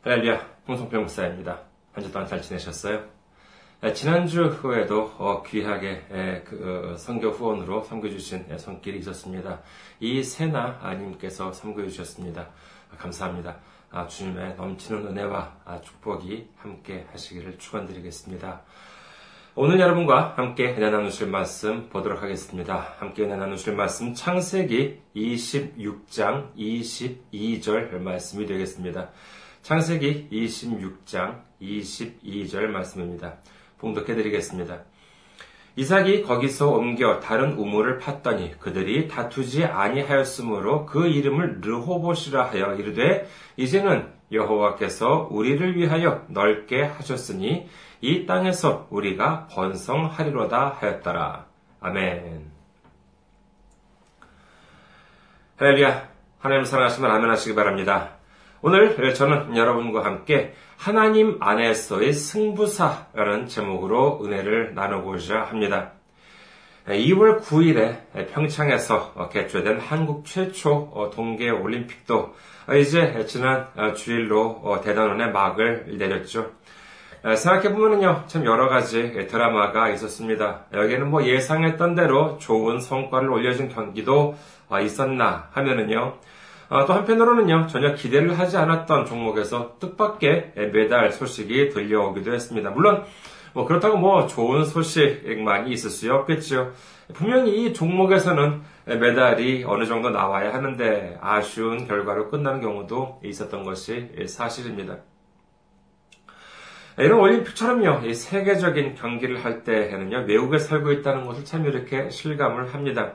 할렐루야, 홍성평 목사입니다. 한 주 동안 잘 지내셨어요? 에, 지난주 후에도 어, 귀하게 에, 그, 어, 후원으로 섬겨주신 에, 손길이 있었습니다. 이세나님께서 섬겨주셨습니다. 아, 감사합니다. 아, 주님의 넘치는 은혜와 아, 축복이 함께 하시기를 축원드리겠습니다. 오늘 여러분과 함께 은혜 나누실 말씀 보도록 하겠습니다. 함께 은혜 나누실 말씀 창세기 26장 22절 말씀이 되겠습니다. 창세기 26장 22절 말씀입니다. 봉독해 드리겠습니다. 이삭이 거기서 옮겨 다른 우물을 팠더니 그들이 다투지 아니하였으므로 그 이름을 르호봇이라 하여 이르되 이제는 여호와께서 우리를 위하여 넓게 하셨으니 이 땅에서 우리가 번성하리로다 하였더라. 아멘. 할렐루야. 하나님 사랑하시면 아멘 하시기 바랍니다. 오늘 저는 여러분과 함께 하나님 안에서의 승부사라는 제목으로 은혜를 나누고자 합니다. 2월 9일에 평창에서 개최된 한국 최초 동계 올림픽도 이제 지난 주일로 대단원의 막을 내렸죠. 생각해보면요, 참 여러 가지 드라마가 있었습니다. 여기는 뭐 예상했던 대로 좋은 성과를 올려준 경기도 있었나 하면은요, 아, 또 한편으로는요, 전혀 기대를 하지 않았던 종목에서 뜻밖의 메달 소식이 들려오기도 했습니다. 물론, 뭐 그렇다고 뭐 좋은 소식만이 있을 수 없겠죠. 분명히 이 종목에서는 메달이 어느 정도 나와야 하는데 아쉬운 결과로 끝나는 경우도 있었던 것이 사실입니다. 이런 올림픽처럼요, 이 세계적인 경기를 할 때에는요, 외국에 살고 있다는 것을 참 이렇게 실감을 합니다.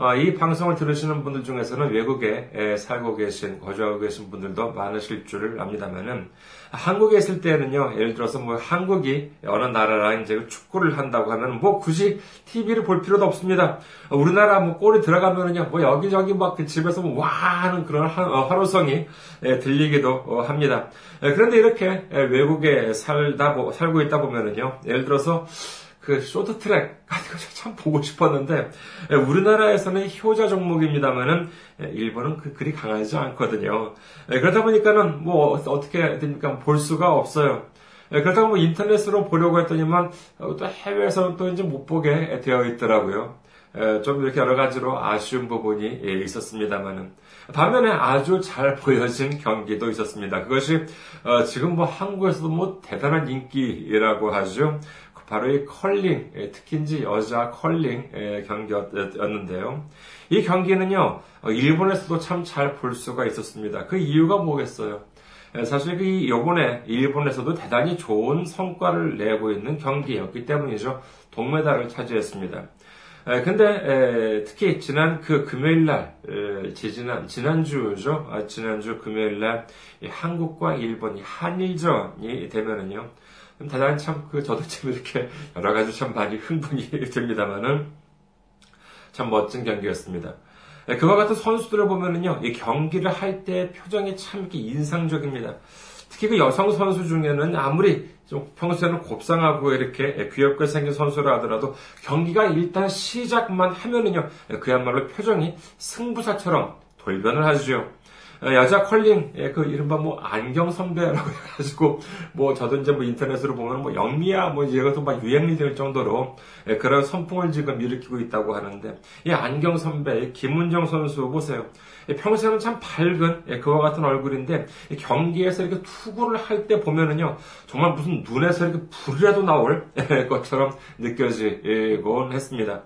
어, 이 방송을 들으시는 분들 중에서는 외국에 살고 계신, 거주하고 계신 분들도 많으실 줄 압니다만은, 한국에 있을 때는요, 예를 들어서 뭐 한국이 어느 나라랑 이제 축구를 한다고 하면 뭐 굳이 TV를 볼 필요도 없습니다. 우리나라 뭐 골이 들어가면은요, 뭐 여기저기 막그 집에서 뭐 와 하는 그런 어, 환호성이 들리기도 어, 합니다. 그런데 이렇게 외국에 살다, 살고 있다 보면은요, 예를 들어서 그 쇼트트랙 같은 거참 보고 싶었는데 예, 우리나라에서는 효자 종목입니다만은 예, 일본은 그 그리 강하지 않거든요. 예, 그렇다 보니까는 뭐 어떻게 됩니까 볼 수가 없어요. 그렇다고 뭐 인터넷으로 보려고 했더니만 어, 또 해외에서는 또 이제 못 보게 되어 있더라고요. 좀 이렇게 여러 가지로 아쉬운 부분이 있었습니다만은 반면에 아주 잘 보여진 경기도 있었습니다. 그것이 어, 지금 뭐 한국에서도 뭐 대단한 인기라고 하죠. 바로 이 컬링, 예, 특히인지 여자 컬링 예, 경기였는데요. 이 경기는요, 어, 일본에서도 참 잘 볼 수가 있었습니다. 그 이유가 뭐겠어요? 예, 사실 그 이번에 일본에서도 대단히 좋은 성과를 내고 있는 경기였기 때문이죠. 동메달을 차지했습니다. 근데 특히 지난 그 금요일 날, 지난 지난주죠. 아, 지난주 금요일 날 한국과 일본이 한일전이 되면은요. 대단히 참, 그, 저도 참 이렇게 여러 가지 참 많이 흥분이 됩니다만은 참 멋진 경기였습니다. 네, 그와 같은 선수들을 보면은요, 이 경기를 할 때 표정이 참 이렇게 인상적입니다. 특히 그 여성 선수 중에는 아무리 좀 평소에는 곱상하고 이렇게 귀엽게 생긴 선수라 하더라도 경기가 일단 시작만 하면은요, 그야말로 표정이 승부사처럼 돌변을 하죠. 어, 여자 컬링, 예, 그 이른바 뭐 안경 선배라고 해가지고, 뭐 저도 이제 뭐 인터넷으로 보면 뭐 영미야, 뭐 이것도 막 유행이 될 정도로 예, 그런 선풍을 지금 일으키고 있다고 하는데, 이 안경 선배, 김은정 선수 보세요. 예, 평소에는 참 밝은 그와 같은 얼굴인데 경기에서 이렇게 투구를 할 때 보면은요 정말 무슨 눈에서 이렇게 불이라도 나올 것처럼 느껴지곤 했습니다.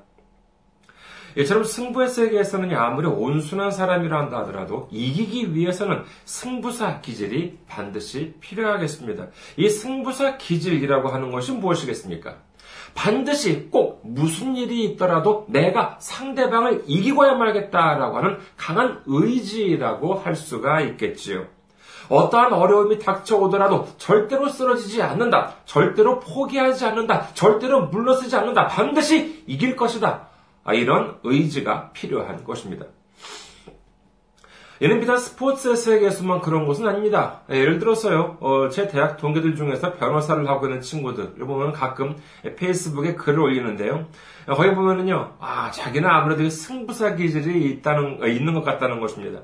이처럼 승부의 세계에서는 아무리 온순한 사람이라 한다 하더라도 이기기 위해서는 승부사 기질이 반드시 필요하겠습니다. 이 승부사 기질이라고 하는 것이 무엇이겠습니까? 반드시 꼭 무슨 일이 있더라도 내가 상대방을 이기고야 말겠다라고 하는 강한 의지라고 할 수가 있겠지요. 어떠한 어려움이 닥쳐오더라도 절대로 쓰러지지 않는다. 절대로 포기하지 않는다. 절대로 물러서지 않는다. 반드시 이길 것이다. 아, 이런 의지가 필요한 것입니다. 이는 비단 스포츠 세계에서만 그런 것은 아닙니다. 예, 예를 들어서요, 어, 제 대학 동기들 중에서 변호사를 하고 있는 친구들을 보면 가끔 페이스북에 글을 올리는데요. 거기 보면은요, 아, 자기는 아무래도 승부사 기질이 있다는, 어, 있는 것 같다는 것입니다.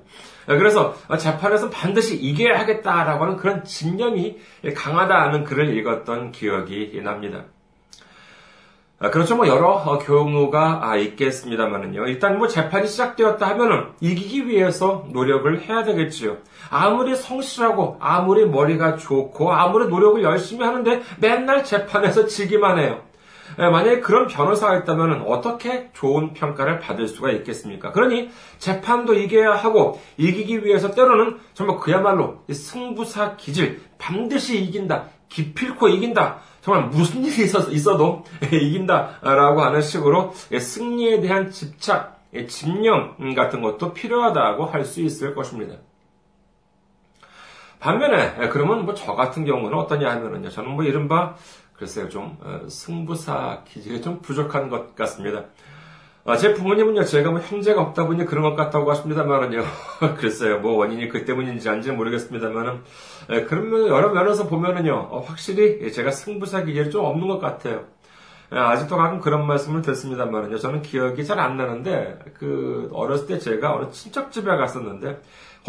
예, 그래서 재판에서 반드시 이겨야 하겠다라고 하는 그런 집념이 강하다는 글을 읽었던 기억이 납니다. 아, 그렇죠. 뭐 여러 어, 경우가 아, 있겠습니다만은요. 일단 뭐 재판이 시작되었다 하면은 이기기 위해서 노력을 해야 되겠지요. 아무리 성실하고 아무리 머리가 좋고 아무리 노력을 열심히 하는데 맨날 재판에서 지기만 해요. 예, 만약에 그런 변호사가 있다면 어떻게 좋은 평가를 받을 수가 있겠습니까? 그러니 재판도 이겨야 하고 이기기 위해서 때로는 정말 그야말로 승부사 기질 반드시 이긴다 기필코 이긴다 정말 무슨 일이 있어도 이긴다라고 하는 식으로 승리에 대한 집착, 집념 같은 것도 필요하다고 할 수 있을 것입니다. 반면에 그러면 뭐 저 같은 경우는 어떠냐 하면은요. 저는 뭐 이른바 글쎄요 좀 어, 승부사 기질이 좀 부족한 것 같습니다. 아, 제 부모님은요, 제가 뭐 형제가 없다 보니 그런 것 같다고 하십니다만은요. 글쎄요, 뭐 원인이 그 때문인지 아닌지는 모르겠습니다만은. 예, 그러면 여러 면에서 보면은요, 어, 확실히 제가 승부사 기질이 좀 없는 것 같아요. 예, 아직도 가끔 그런 말씀을 듣습니다만은요. 저는 기억이 잘 안 나는데, 그, 어렸을 때 제가 어느 친척집에 갔었는데,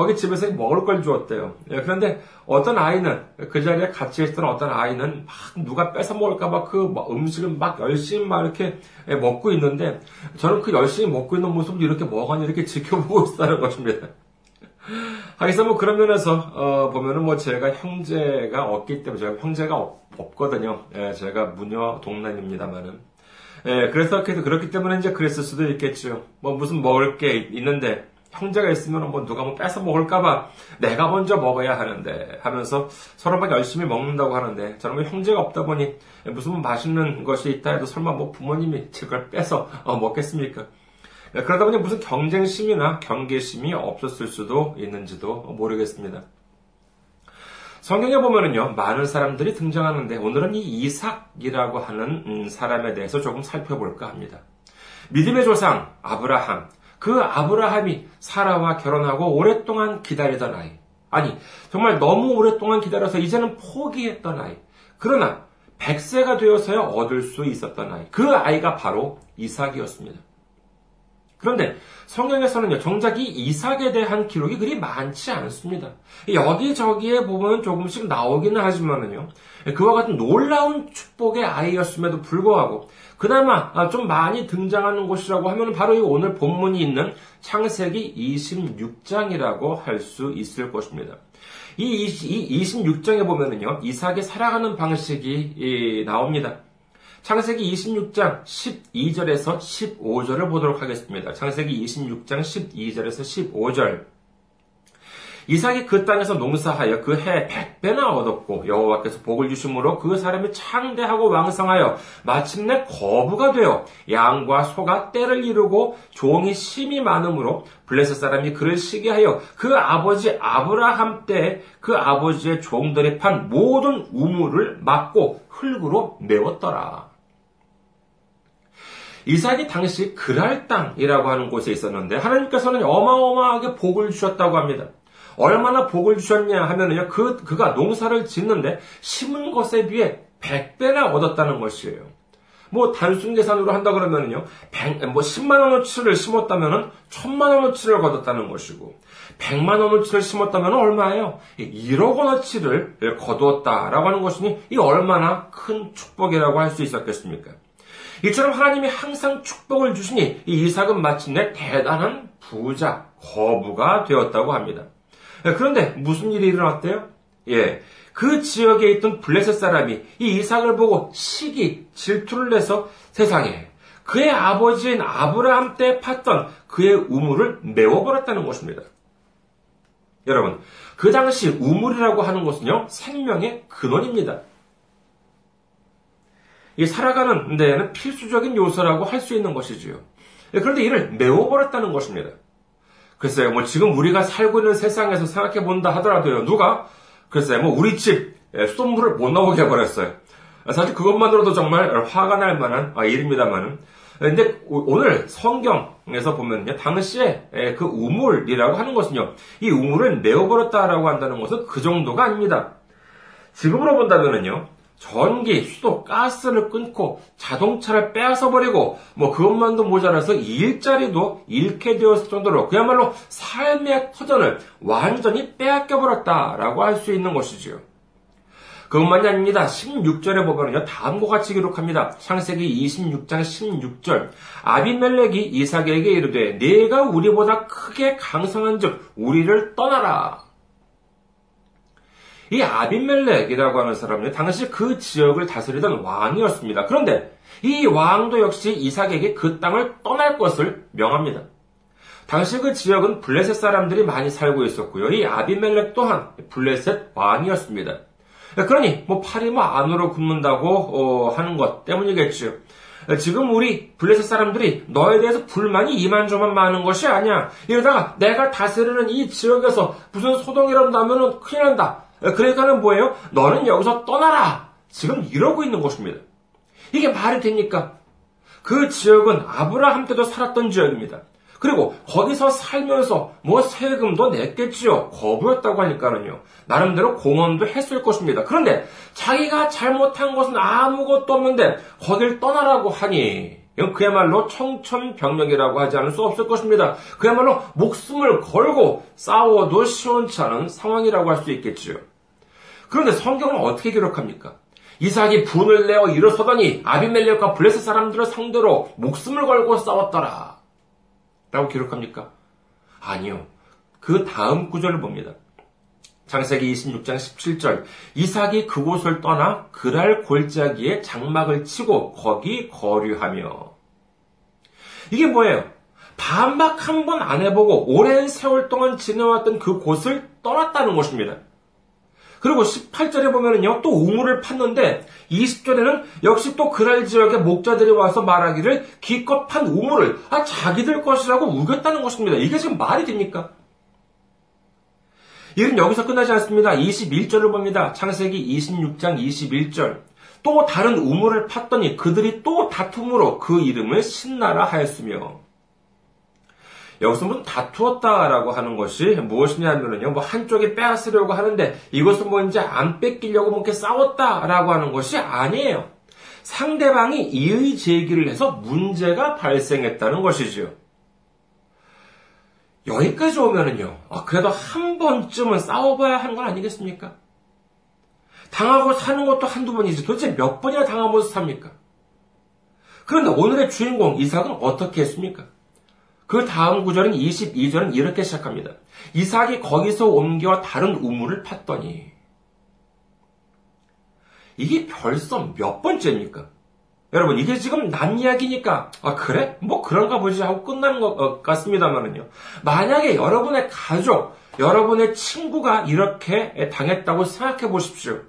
거기 집에서 먹을 걸 주었대요. 예, 그런데 어떤 아이는 그 자리에 같이 있던 어떤 아이는 막 누가 뺏어 먹을까봐 그 음식을 막 열심히 막 이렇게 예, 먹고 있는데 저는 그 열심히 먹고 있는 모습을 이렇게 먹으니 이렇게 지켜보고 있다는 것입니다. 하기서 뭐 그런 면에서 어, 보면은 뭐 제가 형제가 없기 때문에 제가 형제가 없, 거든요 예, 제가 무녀 동란입니다만은. 예, 그래서 그렇기 때문에 이제 그랬을 수도 있겠죠. 뭐 무슨 먹을 게 있는데 형제가 있으면 뭐 누가 뭐 뺏어 먹을까봐 내가 먼저 먹어야 하는데 하면서 서로 막 열심히 먹는다고 하는데 저는 뭐 형제가 없다 보니 무슨 뭐 맛있는 것이 있다 해도 설마 뭐 부모님이 제걸 뺏어 어, 먹겠습니까? 그러다 보니 무슨 경쟁심이나 경계심이 없었을 수도 있는지도 모르겠습니다. 성경에 보면은요, 많은 사람들이 등장하는데 오늘은 이 이삭이라고 하는 음, 사람에 대해서 조금 살펴볼까 합니다. 믿음의 조상 아브라함, 그 아브라함이 사라와 결혼하고 오랫동안 기다리던 아이. 아니, 정말 너무 오랫동안 기다려서 이제는 포기했던 아이. 그러나 100세가 되어서야 얻을 수 있었던 아이. 그 아이가 바로 이삭이었습니다. 그런데 성경에서는요, 정작 이 이삭에 대한 기록이 그리 많지 않습니다. 여기저기에 보면 조금씩 나오기는 하지만은요, 그와 같은 놀라운 축복의 아이였음에도 불구하고, 그나마 좀 많이 등장하는 곳이라고 하면 바로 이 오늘 본문이 있는 창세기 26장이라고 할 수 있을 것입니다. 이 26장에 보면은요, 이삭이 살아가는 방식이 나옵니다. 창세기 26장 12절에서 15절을 보도록 하겠습니다. 창세기 26장 12절에서 15절. 이삭이 그 땅에서 농사하여 그 해 백배나 얻었고 여호와께서 복을 주심으로 그 사람이 창대하고 왕성하여 마침내 거부가 되어 양과 소가 때를 이루고 종이 심이 많으므로 블레셋 사람이 그를 시기하여 그 아버지 아브라함 때 그 아버지의 종들이 판 모든 우물을 막고 흙으로 메웠더라. 이삭이 당시 그랄 땅이라고 하는 곳에 있었는데 하나님께서는 어마어마하게 복을 주셨다고 합니다. 얼마나 복을 주셨냐 하면은요, 그, 그가 농사를 짓는데 심은 것에 비해 100배나 얻었다는 것이에요. 뭐 단순 계산으로 한다 그러면은요, 100, 뭐 10만 원어치를 심었다면은 1000만 원어치를 거뒀다는 것이고, 100만 원어치를 심었다면 얼마예요? 1억 원어치를 거두었다라고 하는 것이니 이 얼마나 큰 축복이라고 할 수 있었겠습니까? 이처럼 하나님이 항상 축복을 주시니 이 이삭은 마침내 대단한 부자, 거부가 되었다고 합니다. 예, 그런데 무슨 일이 일어났대요? 예. 그 지역에 있던 블레셋 사람이 이 이삭을 보고 시기, 질투를 내서 세상에 그의 아버지인 아브라함 때 팠던 그의 우물을 메워버렸다는 것입니다. 여러분, 그 당시 우물이라고 하는 것은요, 생명의 근원입니다. 이 살아가는 데에는 필수적인 요소라고 할 수 있는 것이지요. 예, 그런데 이를 메워버렸다는 것입니다. 글쎄요, 뭐 지금 우리가 살고 있는 세상에서 생각해 본다 하더라도요, 누가, 글쎄요, 뭐 우리 집 수돗물을 못 나오게 해버렸어요. 사실 그것만으로도 정말 화가 날 만한 아, 일입니다만은, 근데 오늘 성경에서 보면요. 당시에 그 우물이라고 하는 것은요. 이 우물을 내어버렸다라고 한다는 것은 그 정도가 아닙니다. 지금으로 본다면은요. 전기, 수도, 가스를 끊고 자동차를 빼앗아 버리고 뭐 그것만도 모자라서 일자리도 잃게 되었을 정도로 그야말로 삶의 터전을 완전히 빼앗겨 버렸다라고 할 수 있는 것이지요. 그것만이 아닙니다. 16절에 보면요. 다음과 같이 기록합니다. 창세기 26장 16절. 아비멜렉이 이삭에게 이르되 네가 우리보다 크게 강성한 즉 우리를 떠나라. 이 아비멜렉이라고 하는 사람은 당시 그 지역을 다스리던 왕이었습니다. 그런데 이 왕도 역시 이삭에게 그 땅을 떠날 것을 명합니다. 당시 그 지역은 블레셋 사람들이 많이 살고 있었고요. 이 아비멜렉 또한 블레셋 왕이었습니다. 그러니 뭐 팔이 뭐 안으로 굽는다고 어, 하는 것 때문이겠죠. 지금 우리 블레셋 사람들이 너에 대해서 불만이 이만저만 많은 것이 아니야. 이러다가 내가 다스리는 이 지역에서 무슨 소동이라도 나면은 큰일 난다. 그러니까는 뭐예요? 너는 여기서 떠나라! 지금 이러고 있는 것입니다. 이게 말이 됩니까? 그 지역은 아브라함 때도 살았던 지역입니다. 그리고 거기서 살면서 뭐 세금도 냈겠지요. 거부였다고 하니까는요. 나름대로 공헌도 했을 것입니다. 그런데 자기가 잘못한 것은 아무것도 없는데 거길 떠나라고 하니 그야말로 청천벽력이라고 하지 않을 수 없을 것입니다. 그야말로 목숨을 걸고 싸워도 시원치 않은 상황이라고 할 수 있겠지요. 그런데 성경은 어떻게 기록합니까? 이삭이 분을 내어 일어서더니 아비멜렉과 블레셋 사람들을 상대로 목숨을 걸고 싸웠더라. 라고 기록합니까? 아니요. 그 다음 구절을 봅니다. 창세기 26장 17절 이삭이 그곳을 떠나 그랄 골짜기에 장막을 치고 거기 거류하며 이게 뭐예요? 반박 한 번 안 해보고 오랜 세월 동안 지내왔던 그 곳을 떠났다는 것입니다. 그리고 18절에 보면은요, 또 우물을 팠는데, 20절에는 역시 또 그랄 지역의 목자들이 와서 말하기를 기껏 판 우물을, 아, 자기들 것이라고 우겼다는 것입니다. 이게 지금 말이 됩니까? 일은 여기서 끝나지 않습니다. 21절을 봅니다. 창세기 26장 21절. 또 다른 우물을 팠더니 그들이 또 다툼으로 그 이름을 신나라 하였으며, 여기서 뭐 다투었다라고 하는 것이 무엇이냐면요, 뭐 한쪽이 빼앗으려고 하는데 이것은 뭐 이제 안 뺏기려고 뭐 이렇게 싸웠다라고 하는 것이 아니에요. 상대방이 이의 제기를 해서 문제가 발생했다는 것이죠. 여기까지 오면은요, 아, 그래도 한 번쯤은 싸워봐야 하는 건 아니겠습니까? 당하고 사는 것도 한두 번이지 도대체 몇 번이나 당하면서 삽니까? 그런데 오늘의 주인공 이삭은 어떻게 했습니까? 그 다음 구절은 22절은 이렇게 시작합니다. 이삭이 거기서 옮겨 다른 우물을 팠더니 이게 벌써 몇 번째입니까? 여러분 이게 지금 남 이야기니까 아 그래? 뭐 그런가 보지 하고 끝나는 것 어, 같습니다만은요. 만약에 여러분의 가족, 여러분의 친구가 이렇게 당했다고 생각해 보십시오.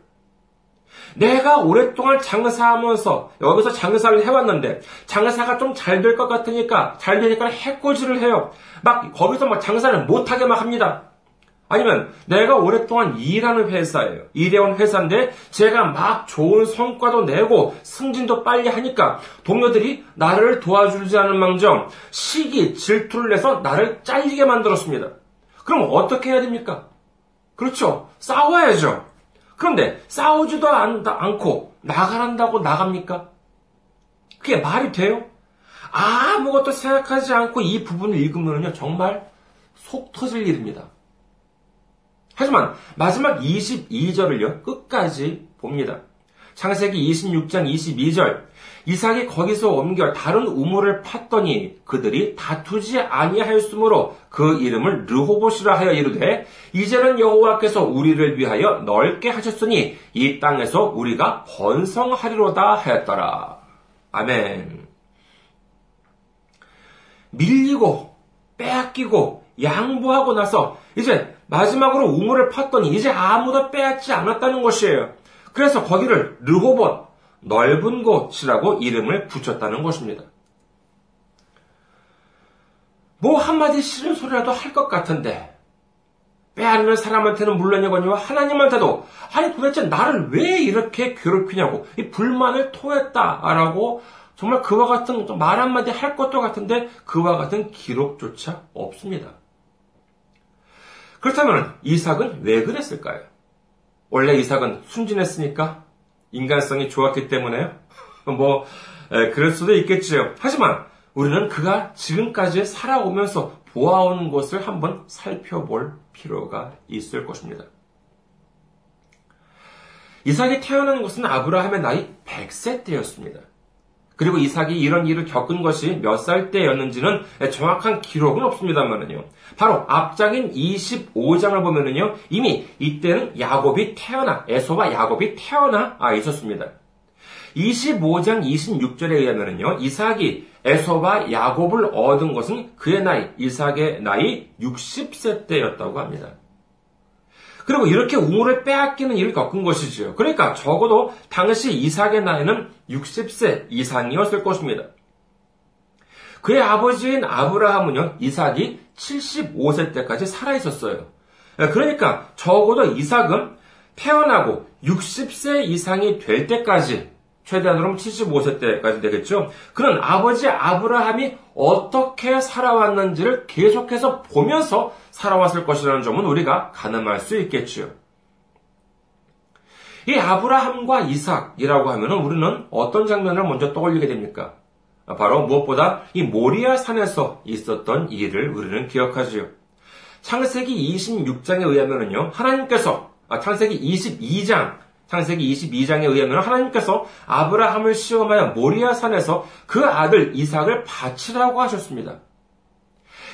내가 오랫동안 장사하면서 여기서 장사를 해왔는데 장사가 좀 잘 될 것 같으니까 잘 되니까 해코지를 해요. 막 거기서 막 장사를 못하게 막 합니다. 아니면 내가 오랫동안 일하는 회사예요. 일해온 회사인데 제가 막 좋은 성과도 내고 승진도 빨리 하니까 동료들이 나를 도와주지 않은 망정 시기 질투를 내서 나를 잘리게 만들었습니다. 그럼 어떻게 해야 됩니까? 그렇죠. 싸워야죠. 그런데 싸우지도 않고 나가란다고 나갑니까? 그게 말이 돼요? 아무것도 생각하지 않고 이 부분을 읽으면요, 정말 속 터질 일입니다. 하지만 마지막 22절을요, 끝까지 봅니다. 창세기 26장 22절. 이삭이 거기서 옮겨 다른 우물을 팠더니 그들이 다투지 아니하였으므로 그 이름을 르호봇이라 하여 이르되 이제는 여호와께서 우리를 위하여 넓게 하셨으니 이 땅에서 우리가 번성하리로다 하였더라. 아멘. 밀리고 빼앗기고 양보하고 나서 이제 마지막으로 우물을 팠더니 이제 아무도 빼앗지 않았다는 것이에요. 그래서 거기를 르호봇, 넓은 곳이라고 이름을 붙였다는 것입니다. 뭐 한마디 싫은 소리라도 할 것 같은데, 빼앗는 사람한테는 물론이거니와 하나님한테도, 아니 도대체 나를 왜 이렇게 괴롭히냐고, 이 불만을 토했다라고 정말 그와 같은 말 한마디 할 것도 같은데 그와 같은 기록조차 없습니다. 그렇다면 이삭은 왜 그랬을까요? 원래 이삭은 순진했으니까? 인간성이 좋았기 때문에요? 뭐, 에, 그럴 수도 있겠지요. 하지만 우리는 그가 지금까지 살아오면서 보아온 것을 한번 살펴볼 필요가 있을 것입니다. 이삭이 태어난 것은 아브라함의 나이 100세 때였습니다. 그리고 이삭이 이런 일을 겪은 것이 몇 살 때였는지는 정확한 기록은 없습니다만은요. 바로 앞장인 25장을 보면은요. 이미 이때는 야곱이 태어나, 에서와 야곱이 태어나 있었습니다. 25장 26절에 의하면은요. 이삭이 에서와 야곱을 얻은 것은 그의 나이, 이삭의 나이 60세 때였다고 합니다. 그리고 이렇게 우물을 빼앗기는 일을 겪은 것이지요. 그러니까 적어도 당시 이삭의 나이는 60세 이상이었을 것입니다. 그의 아버지인 아브라함은요, 이삭이 75세 때까지 살아 있었어요. 그러니까 적어도 이삭은 태어나고 60세 이상이 될 때까지 최대한으로 75세 때까지 되겠죠. 그는 아버지 아브라함이 어떻게 살아왔는지를 계속해서 보면서 살아왔을 것이라는 점은 우리가 가늠할 수 있겠지요. 이 아브라함과 이삭이라고 하면 우리는 어떤 장면을 먼저 떠올리게 됩니까? 바로 무엇보다 이 모리아 산에서 있었던 일을 우리는 기억하지요. 창세기 26장에 의하면요, 하나님께서 아, 창세기 22장 창세기 22장에 의하면 하나님께서 아브라함을 시험하여 모리아 산에서 그 아들 이삭을 바치라고 하셨습니다.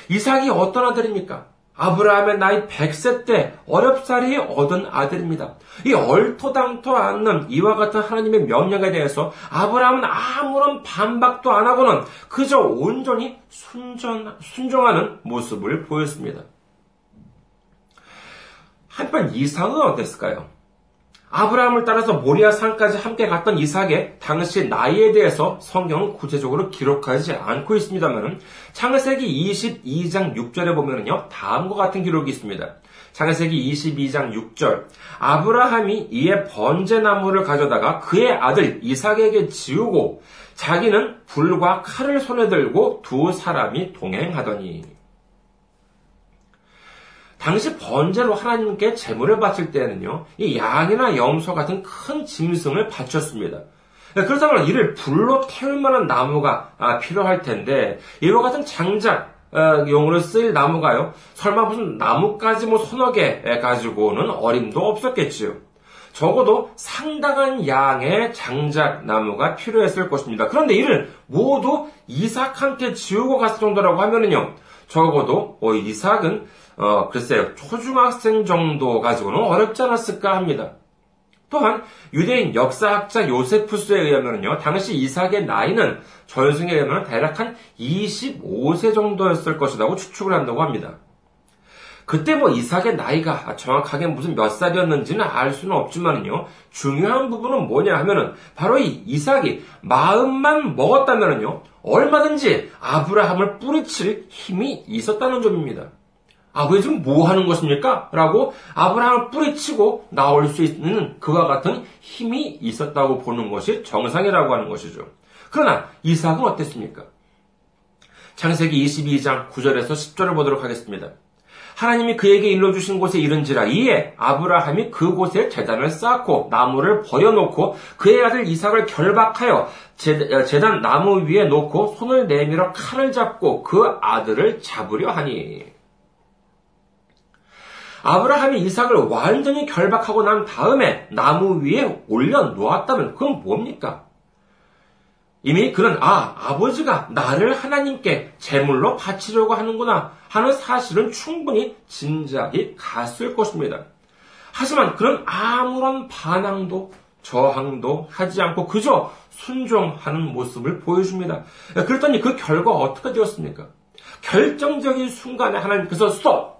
이삭이 어떤 아들입니까? 아브라함의 나이 100세 때 어렵사리 얻은 아들입니다. 이 얼토당토 않는 이와 같은 하나님의 명령에 대해서 아브라함은 아무런 반박도 안 하고는 그저 온전히 순전, 순종하는 모습을 보였습니다. 한편 이삭은 어땠을까요? 아브라함을 따라서 모리아 산까지 함께 갔던 이삭의 당시 나이에 대해서 성경은 구체적으로 기록하지 않고 있습니다만 창세기 22장 6절에 보면요 다음과 같은 기록이 있습니다. 창세기 22장 6절 아브라함이 이에 번제나무를 가져다가 그의 아들 이삭에게 지우고 자기는 불과 칼을 손에 들고 두 사람이 동행하더니 당시 번제로 하나님께 제물을 바칠 때는요, 이 양이나 염소 같은 큰 짐승을 바쳤습니다. 네, 그렇다면 이를 불로 태울 만한 나무가 아, 필요할 텐데, 이와 같은 장작, 어, 용으로 쓰일 나무가요, 설마 무슨 나무까지 뭐 서너 개 가지고는 어림도 없었겠지요. 적어도 상당한 양의 장작 나무가 필요했을 것입니다. 그런데 이를 모두 이삭한테 지우고 갔을 정도라고 하면은요, 적어도 어, 이삭은 어, 글쎄요, 초중학생 정도 가지고는 어렵지 않았을까 합니다. 또한 유대인 역사학자 요세푸스에 의하면요, 당시 이삭의 나이는 전승에 의하면 대략 한 25세 정도였을 것이라고 추측을 한다고 합니다. 그때 뭐 이삭의 나이가 정확하게 무슨 몇 살이었는지는 알 수는 없지만요, 중요한 부분은 뭐냐 하면은 바로 이 이삭이 마음만 먹었다면요, 얼마든지 아브라함을 뿌리칠 힘이 있었다는 점입니다. 아버지 뭐 하는 것입니까? 라고 아브라함을 뿌리치고 나올 수 있는 그와 같은 힘이 있었다고 보는 것이 정상이라고 하는 것이죠. 그러나 이삭은 어땠습니까? 창세기 22장 9절에서 10절을 보도록 하겠습니다. 하나님이 그에게 일러주신 곳에 이른지라 이에 아브라함이 그곳에 재단을 쌓고 나무를 버려놓고 그의 아들 이삭을 결박하여 재단 나무 위에 놓고 손을 내밀어 칼을 잡고 그 아들을 잡으려 하니 아브라함이 이삭을 완전히 결박하고 난 다음에 나무 위에 올려 놓았다면 그건 뭡니까? 이미 그는 아 아버지가 나를 하나님께 제물로 바치려고 하는구나 하는 사실은 충분히 짐작이 갔을 것입니다. 하지만 그는 아무런 반항도 저항도 하지 않고 그저 순종하는 모습을 보여줍니다. 그랬더니 그 결과 어떻게 되었습니까? 결정적인 순간에 하나님께서 스톱!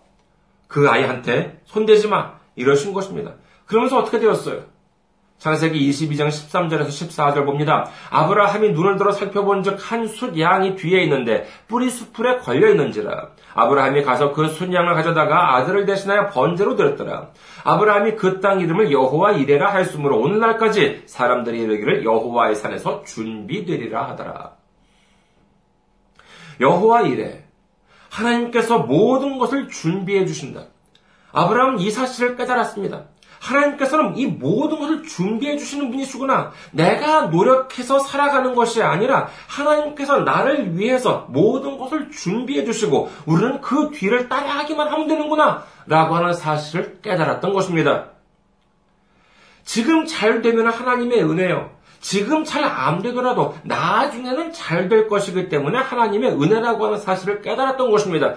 그 아이한테 손대지 마. 이러신 것입니다. 그러면서 어떻게 되었어요? 창세기 22장 13절에서 14절 봅니다. 아브라함이 눈을 들어 살펴본 즉 한 숫 양이 뒤에 있는데 뿌리 수풀에 걸려 있는지라. 아브라함이 가서 그 숫 양을 가져다가 아들을 대신하여 번제로 드렸더라. 아브라함이 그 땅 이름을 여호와 이레라 하였으므로 오늘날까지 사람들이 이르기를 여호와의 산에서 준비되리라 하더라. 여호와 이레 하나님께서 모든 것을 준비해 주신다. 아브라함은 이 사실을 깨달았습니다. 하나님께서는 이 모든 것을 준비해 주시는 분이시구나. 내가 노력해서 살아가는 것이 아니라 하나님께서 나를 위해서 모든 것을 준비해 주시고 우리는 그 뒤를 따라가기만 하면 되는구나. 라고 하는 사실을 깨달았던 것입니다. 지금 잘 되면 하나님의 은혜요. 지금 잘 안 되더라도 나중에는 잘 될 것이기 때문에 하나님의 은혜라고 하는 사실을 깨달았던 것입니다.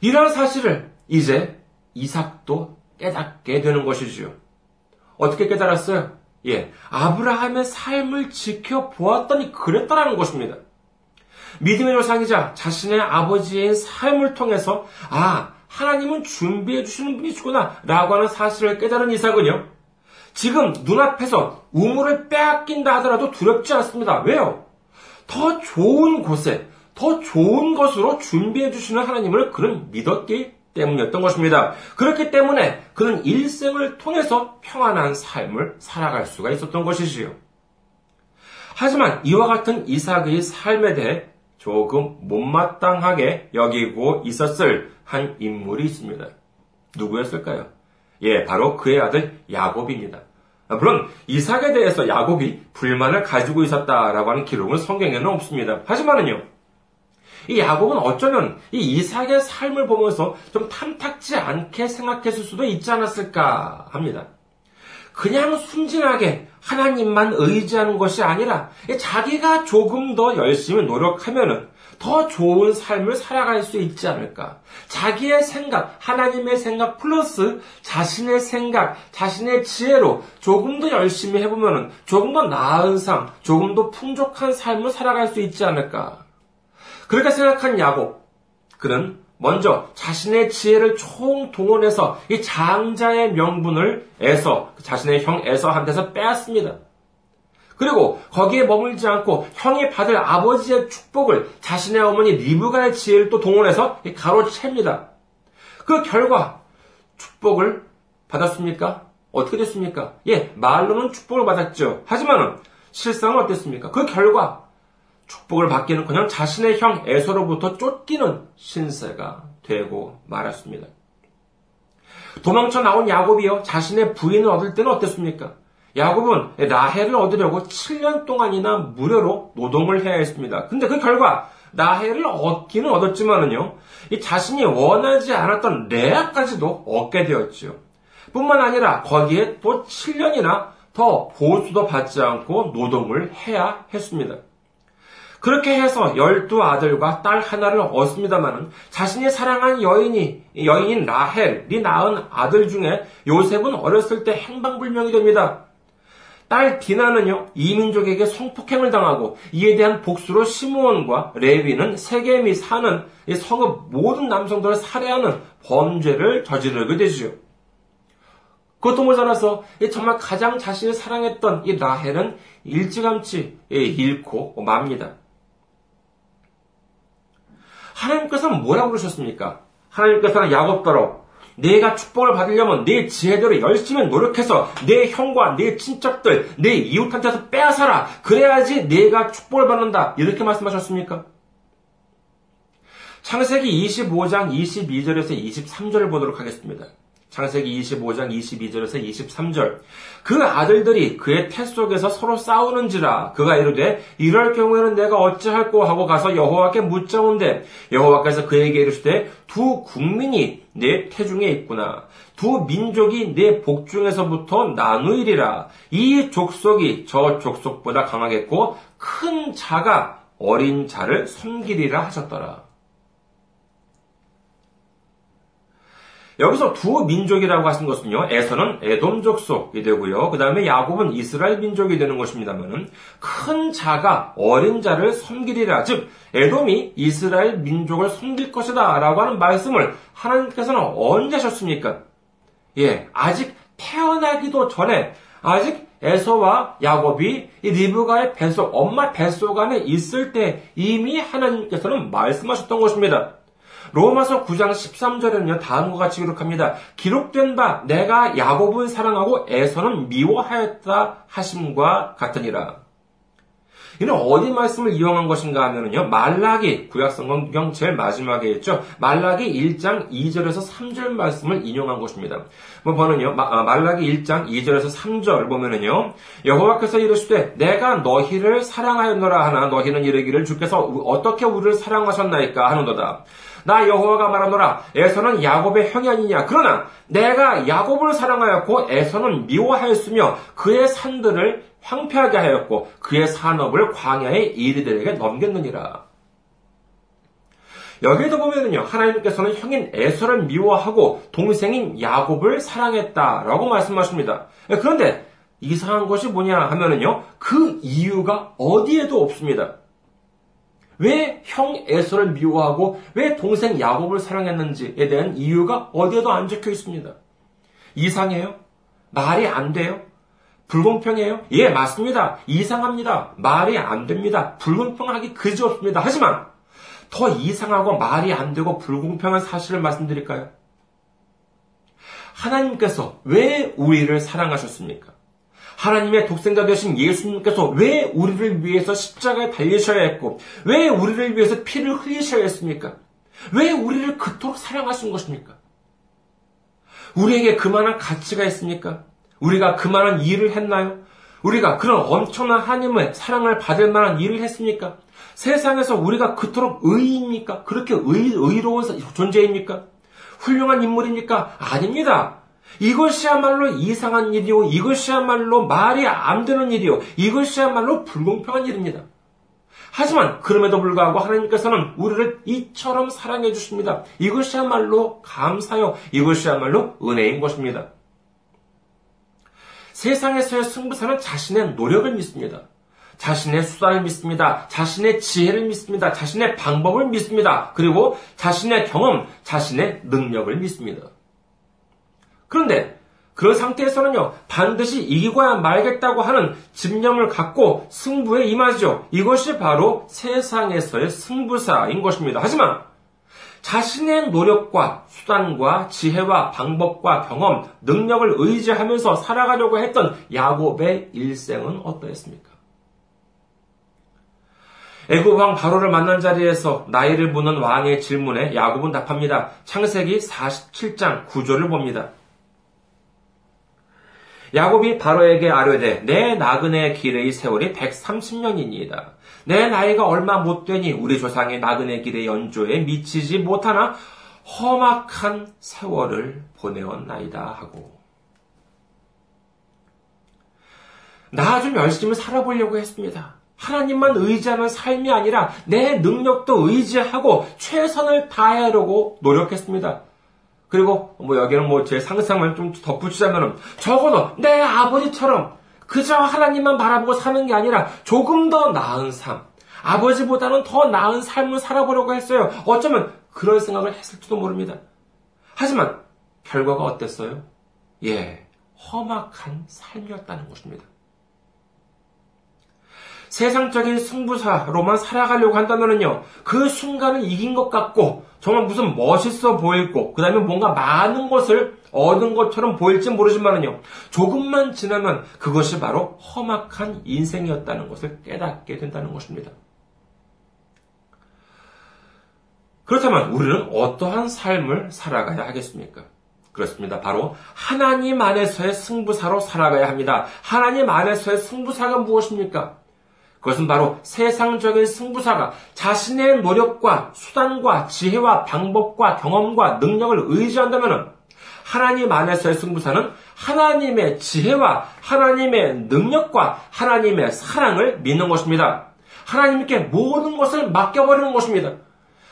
이러한 사실을 이제 이삭도 깨닫게 되는 것이지요. 어떻게 깨달았어요? 예, 아브라함의 삶을 지켜보았더니 그랬다라는 것입니다. 믿음의 조상이자 자신의 아버지의 삶을 통해서 아, 하나님은 준비해 주시는 분이시구나 라고 하는 사실을 깨달은 이삭은요. 지금 눈앞에서 우물을 빼앗긴다 하더라도 두렵지 않습니다. 왜요? 더 좋은 곳에 더 좋은 것으로 준비해 주시는 하나님을 그는 믿었기 때문이었던 것입니다. 그렇기 때문에 그는 일생을 통해서 평안한 삶을 살아갈 수가 있었던 것이지요. 하지만 이와 같은 이삭의 삶에 대해 조금 못마땅하게 여기고 있었을 한 인물이 있습니다. 누구였을까요? 예, 바로 그의 아들 야곱입니다. 물론 이삭에 대해서 야곱이 불만을 가지고 있었다라고 하는 기록은 성경에는 없습니다. 하지만은요, 이 야곱은 어쩌면 이 이삭의 삶을 보면서 좀 탐탁지 않게 생각했을 수도 있지 않았을까 합니다. 그냥 순진하게 하나님만 의지하는 것이 아니라 자기가 조금 더 열심히 노력하면은 더 좋은 삶을 살아갈 수 있지 않을까. 자기의 생각, 하나님의 생각 플러스 자신의 생각, 자신의 지혜로 조금 더 열심히 해보면은 조금 더 나은 삶, 조금 더 풍족한 삶을 살아갈 수 있지 않을까. 그렇게 생각한 야곱, 그는 먼저 자신의 지혜를 총동원해서 이 장자의 명분을 에서, 자신의 형 에서한테서 빼앗습니다. 그리고 거기에 머물지 않고 형이 받을 아버지의 축복을 자신의 어머니 리브가의 지혜를 또 동원해서 가로챕니다. 그 결과 축복을 받았습니까? 어떻게 됐습니까? 예, 말로는 축복을 받았죠. 하지만은 실상은 어땠습니까? 그 결과 축복을 받기는 그냥 자신의 형 에서로부터 쫓기는 신세가 되고 말았습니다. 도망쳐 나온 야곱이요 자신의 부인을 얻을 때는 어땠습니까? 야곱은 라헬을 얻으려고 7년 동안이나 무료로 노동을 해야 했습니다. 근데 그 결과 라헬을 얻기는 얻었지만은요, 이 자신이 원하지 않았던 레아까지도 얻게 되었지요. 뿐만 아니라 거기에 또 7년이나 더 보수도 받지 않고 노동을 해야 했습니다. 그렇게 해서 열두 아들과 딸 하나를 얻습니다마는 자신이 사랑한 여인이 여인인 라헬이 낳은 아들 중에 요셉은 어렸을 때 행방불명이 됩니다. 딸 디나는요 이민족에게 성폭행을 당하고 이에 대한 복수로 시므온과 레위는 세겜이 사는 성읍 모든 남성들을 살해하는 범죄를 저지르게 되지요. 그것도 모자라서 정말 가장 자신을 사랑했던 이 라헬은 일찌감치 잃고 맙니다. 하나님께서는 뭐라고 그러셨습니까? 하나님께서는 야곱더러 내가 축복을 받으려면 내 지혜대로 열심히 노력해서 내 형과 내 친척들, 내 이웃한테서 빼앗아라. 그래야지 내가 축복을 받는다. 이렇게 말씀하셨습니까? 창세기 25장 22절에서 23절을 보도록 하겠습니다. 창세기 25장 22절에서 23절. 그 아들들이 그의 태 속에서 서로 싸우는지라 그가 이르되 이럴 경우에는 내가 어찌할꼬 하고 가서 여호와께 묻자온데 여호와께서 그에게 이르시되 두 국민이 내 태중에 있구나. 두 민족이 내 복중에서부터 나누이리라. 이 족속이 저 족속보다 강하겠고 큰 자가 어린 자를 섬기리라 하셨더라. 여기서 두 민족이라고 하신 것은요, 에서는 에돔 족 속이 되고요. 그 다음에 야곱은 이스라엘 민족이 되는 것입니다만은 큰 자가 어린 자를 섬기리라. 즉, 에돔이 이스라엘 민족을 섬길 것이다. 라고 하는 말씀을 하나님께서는 언제 하셨습니까? 예, 아직 태어나기도 전에 아직 에서와 야곱이 이 리브가의 뱃속, 엄마 뱃속 안에 있을 때 이미 하나님께서는 말씀하셨던 것입니다. 로마서 9장 13절에는요, 다음과 같이 기록합니다. 기록된 바, 내가 야곱은 사랑하고 에서는 미워하였다 하심과 같으니라. 이는 어디 말씀을 이용한 것인가 하면은요, 말라기, 구약성경 제일 마지막에 있죠. 말라기 1장 2절에서 3절 말씀을 인용한 것입니다. 뭐 보면요, 아, 말라기 1장 2절에서 3절 보면은요, 여호와께서 이르시되 내가 너희를 사랑하였노라 하나 너희는 이르기를 주께서 어떻게 우리를 사랑하셨나이까 하는도다. 나 여호와가 말하노라 에서는 야곱의 형이 아니냐 그러나 내가 야곱을 사랑하였고 에서는 미워하였으며 그의 산들을 황폐하게 하였고 그의 산업을 광야의 이리들에게 넘겼느니라. 여기에도 보면은요, 하나님께서는 형인 에서를 미워하고 동생인 야곱을 사랑했다라고 말씀하십니다. 그런데 이상한 것이 뭐냐 하면은요, 그 이유가 어디에도 없습니다. 왜 형 에서를 미워하고 왜 동생 야곱을 사랑했는지에 대한 이유가 어디에도 안 적혀 있습니다. 이상해요? 말이 안 돼요? 불공평해요? 예, 맞습니다. 이상합니다. 말이 안 됩니다. 불공평하기 그지 없습니다. 하지만 더 이상하고 말이 안 되고 불공평한 사실을 말씀드릴까요? 하나님께서 왜 우리를 사랑하셨습니까? 하나님의 독생자 되신 예수님께서 왜 우리를 위해서 십자가에 달리셔야 했고, 왜 우리를 위해서 피를 흘리셔야 했습니까? 왜 우리를 그토록 사랑하신 것입니까? 우리에게 그만한 가치가 있습니까? 우리가 그만한 일을 했나요? 우리가 그런 엄청난 하나님의 사랑을 받을 만한 일을 했습니까? 세상에서 우리가 그토록 의입니까? 그렇게 의, 의로운 존재입니까? 훌륭한 인물입니까? 아닙니다. 이것이야말로 이상한 일이요. 이것이야말로 말이 안 되는 일이요. 이것이야말로 불공평한 일입니다. 하지만 그럼에도 불구하고 하나님께서는 우리를 이처럼 사랑해 주십니다. 이것이야말로 감사요. 이것이야말로 은혜인 것입니다. 세상에서의 승부사는 자신의 노력을 믿습니다. 자신의 수단을 믿습니다. 자신의 지혜를 믿습니다. 자신의 방법을 믿습니다. 그리고 자신의 경험, 자신의 능력을 믿습니다. 그런데 그런 상태에서는요, 반드시 이기고야 말겠다고 하는 집념을 갖고 승부에 임하죠. 이것이 바로 세상에서의 승부사인 것입니다. 하지만 자신의 노력과 수단과 지혜와 방법과 경험, 능력을 의지하면서 살아가려고 했던 야곱의 일생은 어떠했습니까? 애굽 왕 바로를 만난 자리에서 나이를 묻는 왕의 질문에 야곱은 답합니다. 창세기 47장 9절을 봅니다. 야곱이 바로에게 아뢰되 내 나그네 길의 세월이 130년이니이다. 내 나이가 얼마 못 되니 우리 조상의 나그네 길의 연조에 미치지 못하나 험악한 세월을 보내었나이다 하고 나 좀 열심히 살아보려고 했습니다. 하나님만 의지하는 삶이 아니라 내 능력도 의지하고 최선을 다하려고 노력했습니다. 그리고 뭐 여기는 뭐 제 상상을 좀 덧붙이자면은 적어도 내 아버지처럼 그저 하나님만 바라보고 사는 게 아니라 조금 더 나은 삶, 아버지보다는 더 나은 삶을 살아보려고 했어요. 어쩌면 그런 생각을 했을지도 모릅니다. 하지만 결과가 어땠어요? 예, 험악한 삶이었다는 것입니다. 세상적인 승부사로만 살아가려고 한다면요, 그 순간은 이긴 것 같고, 정말 무슨 멋있어 보이고, 그 다음에 뭔가 많은 것을 얻은 것처럼 보일지 모르지만은요, 조금만 지나면 그것이 바로 험악한 인생이었다는 것을 깨닫게 된다는 것입니다. 그렇다면 우리는 어떠한 삶을 살아가야 하겠습니까? 그렇습니다. 바로 하나님 안에서의 승부사로 살아가야 합니다. 하나님 안에서의 승부사가 무엇입니까? 그것은 바로 세상적인 승부사가 자신의 노력과 수단과 지혜와 방법과 경험과 능력을 의지한다면 하나님 안에서의 승부사는 하나님의 지혜와 하나님의 능력과 하나님의 사랑을 믿는 것입니다. 하나님께 모든 것을 맡겨버리는 것입니다.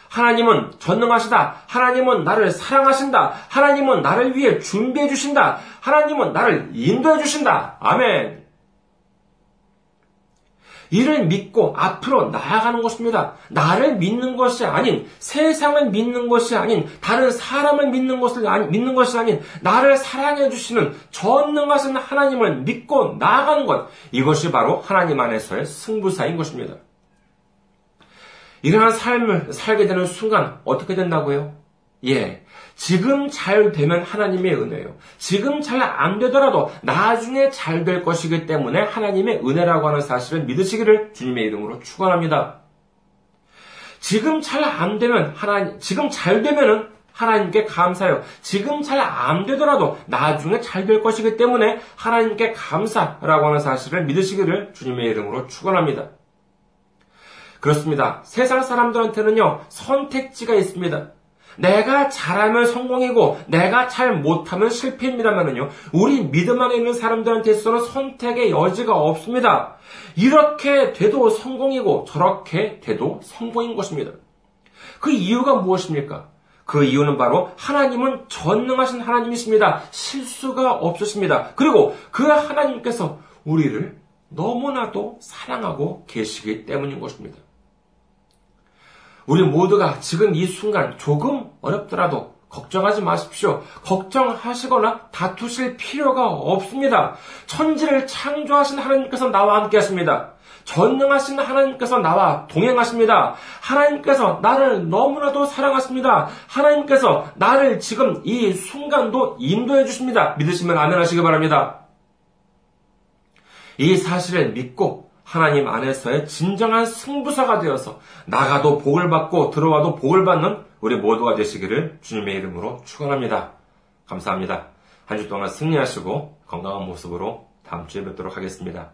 하나님은 전능하시다. 하나님은 나를 사랑하신다. 하나님은 나를 위해 준비해 주신다. 하나님은 나를 인도해 주신다. 아멘. 이를 믿고 앞으로 나아가는 것입니다. 나를 믿는 것이 아닌 세상을 믿는 것이 아닌 다른 사람을 믿는 것을 아니, 믿는 것이 아닌 나를 사랑해 주시는 전능하신 하나님을 믿고 나아가는 것 이것이 바로 하나님 안에서의 승부사인 것입니다. 이러한 삶을 살게 되는 순간 어떻게 된다고요? 예. 지금 잘 되면 하나님의 은혜요. 지금 잘 안 되더라도 나중에 잘 될 것이기 때문에 하나님의 은혜라고 하는 사실을 믿으시기를 주님의 이름으로 축원합니다. 지금 잘 안 되면 하나님 지금 잘 되면은 하나님께 감사해요. 지금 잘 안 되더라도 나중에 잘 될 것이기 때문에 하나님께 감사라고 하는 사실을 믿으시기를 주님의 이름으로 축원합니다. 그렇습니다. 세상 사람들한테는요 선택지가 있습니다. 내가 잘하면 성공이고 내가 잘 못하면 실패입니다만은요. 우리 믿음 안에 있는 사람들한테 있어서는 선택의 여지가 없습니다. 이렇게 돼도 성공이고 저렇게 돼도 성공인 것입니다. 그 이유가 무엇입니까? 그 이유는 바로 하나님은 전능하신 하나님이십니다. 실수가 없으십니다. 그리고 그 하나님께서 우리를 너무나도 사랑하고 계시기 때문인 것입니다. 우리 모두가 지금 이 순간 조금 어렵더라도 걱정하지 마십시오. 걱정하시거나 다투실 필요가 없습니다. 천지를 창조하신 하나님께서 나와 함께 하십니다. 전능하신 하나님께서 나와 동행하십니다. 하나님께서 나를 너무나도 사랑하십니다. 하나님께서 나를 지금 이 순간도 인도해 주십니다. 믿으시면 아멘 하시기 바랍니다. 이 사실을 믿고 하나님 안에서의 진정한 승부사가 되어서 나가도 복을 받고 들어와도 복을 받는 우리 모두가 되시기를 주님의 이름으로 축원합니다. 감사합니다. 한 주 동안 승리하시고 건강한 모습으로 다음 주에 뵙도록 하겠습니다.